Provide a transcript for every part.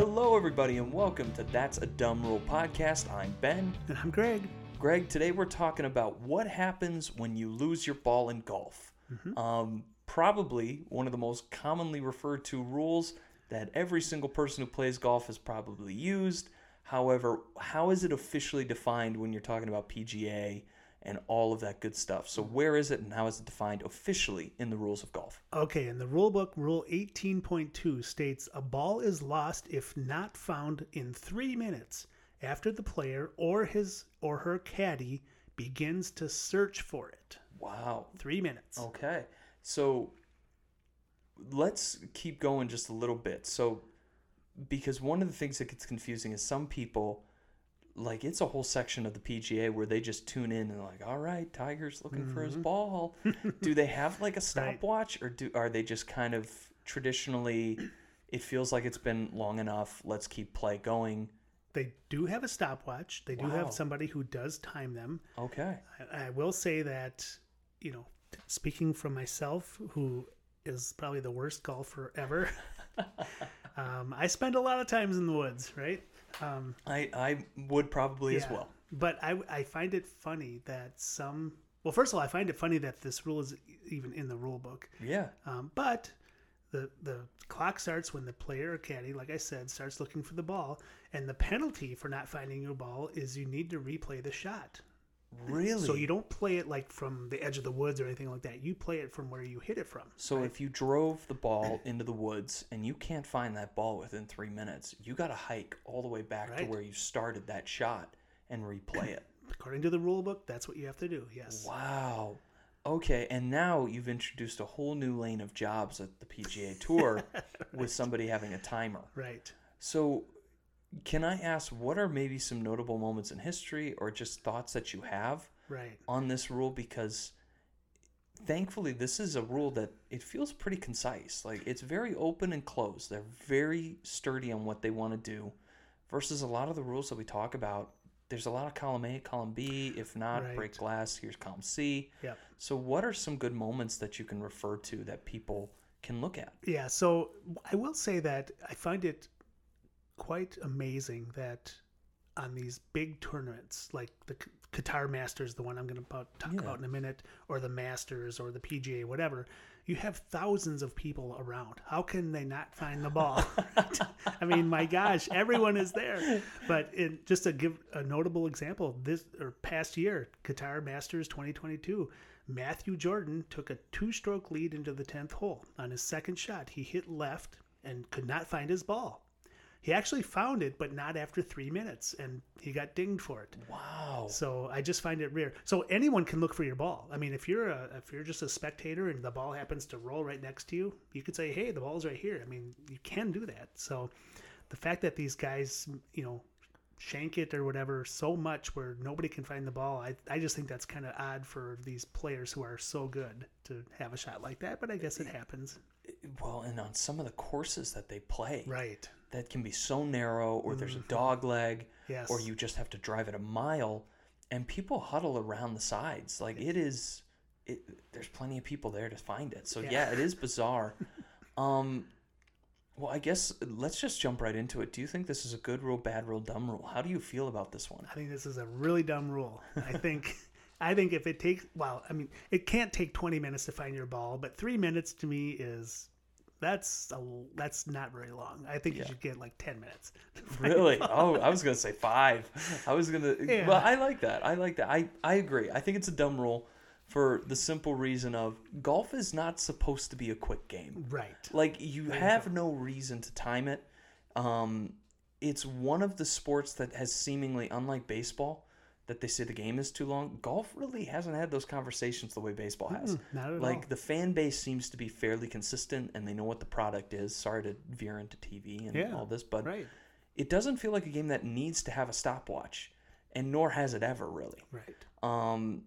Hello, everybody, and welcome to That's a Dumb Rule podcast. I'm Ben. And I'm Greg. Greg, today we're talking about what happens when you lose your ball in golf. Um, probably one of the most commonly referred to rules that every single person who plays golf has probably used. However, how is it officially defined when you're talking about PGA and all of that good stuff? So, where is it and how is it defined officially in the rules of golf? Okay, in the rule book, Rule 18.2 states a ball is lost if not found in three minutes after the player or his or her caddy begins to search for it. Wow. Three minutes. Okay. So let's keep going just a little bit. So because one of the things that gets confusing is some people like it's a whole section of the PGA where they just tune in and they're like, "All right, Tiger's looking for his ball." do they have like a stopwatch or do are they just kind of traditionally it feels like it's been long enough, let's keep play going. They do have a stopwatch. They do Wow. have somebody who does time them. Okay. I, I will say that, you know, speaking from myself, who is probably the worst golfer ever, um, I spend a lot of times in the woods, right? Um, I I would probably as well. But I, I find it funny that some. Well, first of all, I find it funny that this rule is even in the rule book. Yeah. Um, but the the clock starts when the player or caddy, like I said, starts looking for the ball, and the penalty for not finding your ball is you need to replay the shot. Really? So you don't play it like from the edge of the woods or anything like that. You play it from where you hit it from. So if you drove the ball into the woods and you can't find that ball within three minutes, you got to hike all the way back to where you started that shot and replay it. According to the rule book, that's what you have to do. Yes. wow. Okay, and now you've introduced a whole new lane of jobs at the PGA Tour with somebody having a timer. Right. So, can I ask what are maybe some notable moments in history or just thoughts that you have Right. on this rule? Because thankfully this is a rule that it feels pretty concise. Like it's very open and closed. They're very sturdy on what they want to do versus a lot of the rules that we talk about. There's a lot of column a column b. If not Right. break glass. Here's column c. Yep. so what are some good moments that you can refer to that people can look at? Yeah, so I will say that I find it quite amazing that on these big tournaments like the Qatar Masters, the one I'm going to talk Yeah. about in a minute, or the Masters or the PGA, whatever, you have thousands of people around. How can they not find the ball? I mean, my gosh, everyone is there. But in, just to give a notable example, this or past year, Qatar Masters 2022, Matthew Jordan took a two-stroke lead into the 10th hole. On his second shot, he hit left and could not find his ball. He actually found it, but not after three minutes, and he got dinged for it. wow So I just find it rare. So anyone can look for your ball. I mean, if you're a if you're just a spectator and the ball happens to roll right next to you, you could say, "Hey, the ball's right here." I mean, you can do that. So the fact that these guys, you know, shank it or whatever so much where nobody can find the ball, I I just think that's kind of odd for these players who are so good to have a shot like that. But I guess it happens. well and on some of the courses that they play Right. That can be so narrow or there's a dog leg Yes. or you just have to drive it a mile and people huddle around the sides. Like it is it, there's plenty of people there to find it. So yeah, Yeah. it is bizarre. Um well i guess let's just jump right into it. Do you think this is a good rule bad rule dumb rule? How do you feel about this one? I think this is a really dumb rule. I think I think if it takes well, I mean, it can't take 20 minutes to find your ball, but 3 minutes to me is that's a, that's not very long. I think Yeah. you should get like 10 minutes. really oh i was gonna say five i was gonna Yeah. well i like that i like that i i agree i think it's a dumb rule for the simple reason of golf is not supposed to be a quick game Right. Like you have no reason to time it. Um, it's one of the sports that has seemingly, unlike baseball, that they say the game is too long. Golf really hasn't had those conversations the way baseball has. Not at like all. the fan base seems to be fairly consistent, and they know what the product is. Sorry to veer into TV and Yeah, all this, but Right. it doesn't feel like a game that needs to have a stopwatch, and nor has it ever really. Right. Um,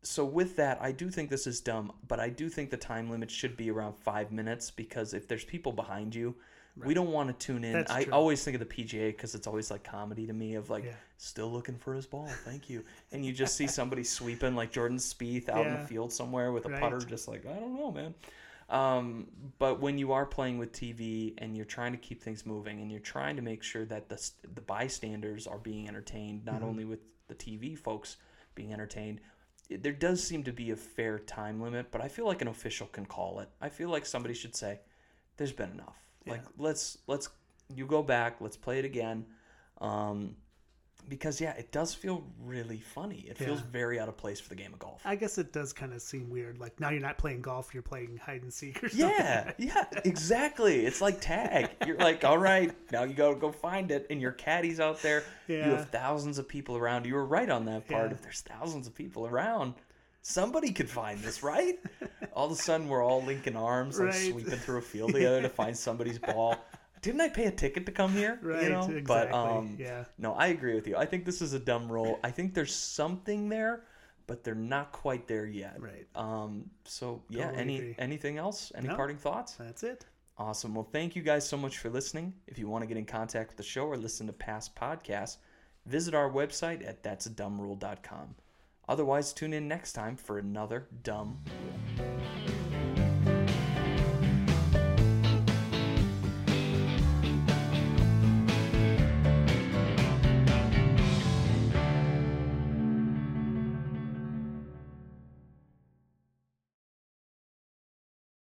so with that, I do think this is dumb, but I do think the time limit should be around five minutes because if there's people behind you, we don't want to tune in. That's I true. always think of the PGA because it's always like comedy to me of like Yeah. still looking for his ball, thank you, and you just see somebody sweeping like Jordan Spieth out in the field somewhere with a Right. putter, just like I don't know, man. Um, but when you are playing with TV and you're trying to keep things moving and you're trying to make sure that the the bystanders are being entertained, not only with the TV folks being entertained, there does seem to be a fair time limit. But I feel like an official can call it. I feel like somebody should say, "There's been enough. Like let's let's you go back. Let's play it again." Um, because yeah, it does feel really funny. It feels very out of place for the game of golf. I guess it does kind of seem weird. Like now you're not playing golf, you're playing hide and seek or something. Yeah, yeah, exactly. It's like tag. You're like, all right, now you gotta go find it, and your caddy's out there. You have thousands of people around. You were right on that part. Yeah. If there's thousands of people around, somebody could find this, right? all of a sudden, we're all linking arms, like Right. sweeping through a field together to find somebody's ball. Didn't I pay a ticket to come here? Right, You know, exactly. but um, yeah. no, I agree with you. I think this is a dumb roll. I think there's something there, but they're not quite there yet. Right. Um. So yeah. Totally any agree. anything else? Any No. parting thoughts? That's it. Awesome. Well, thank you guys so much for listening. If you want to get in contact with the show or listen to past podcasts, visit our website at that'sadumbRule.com. Otherwise, tune in next time for another dumb rule.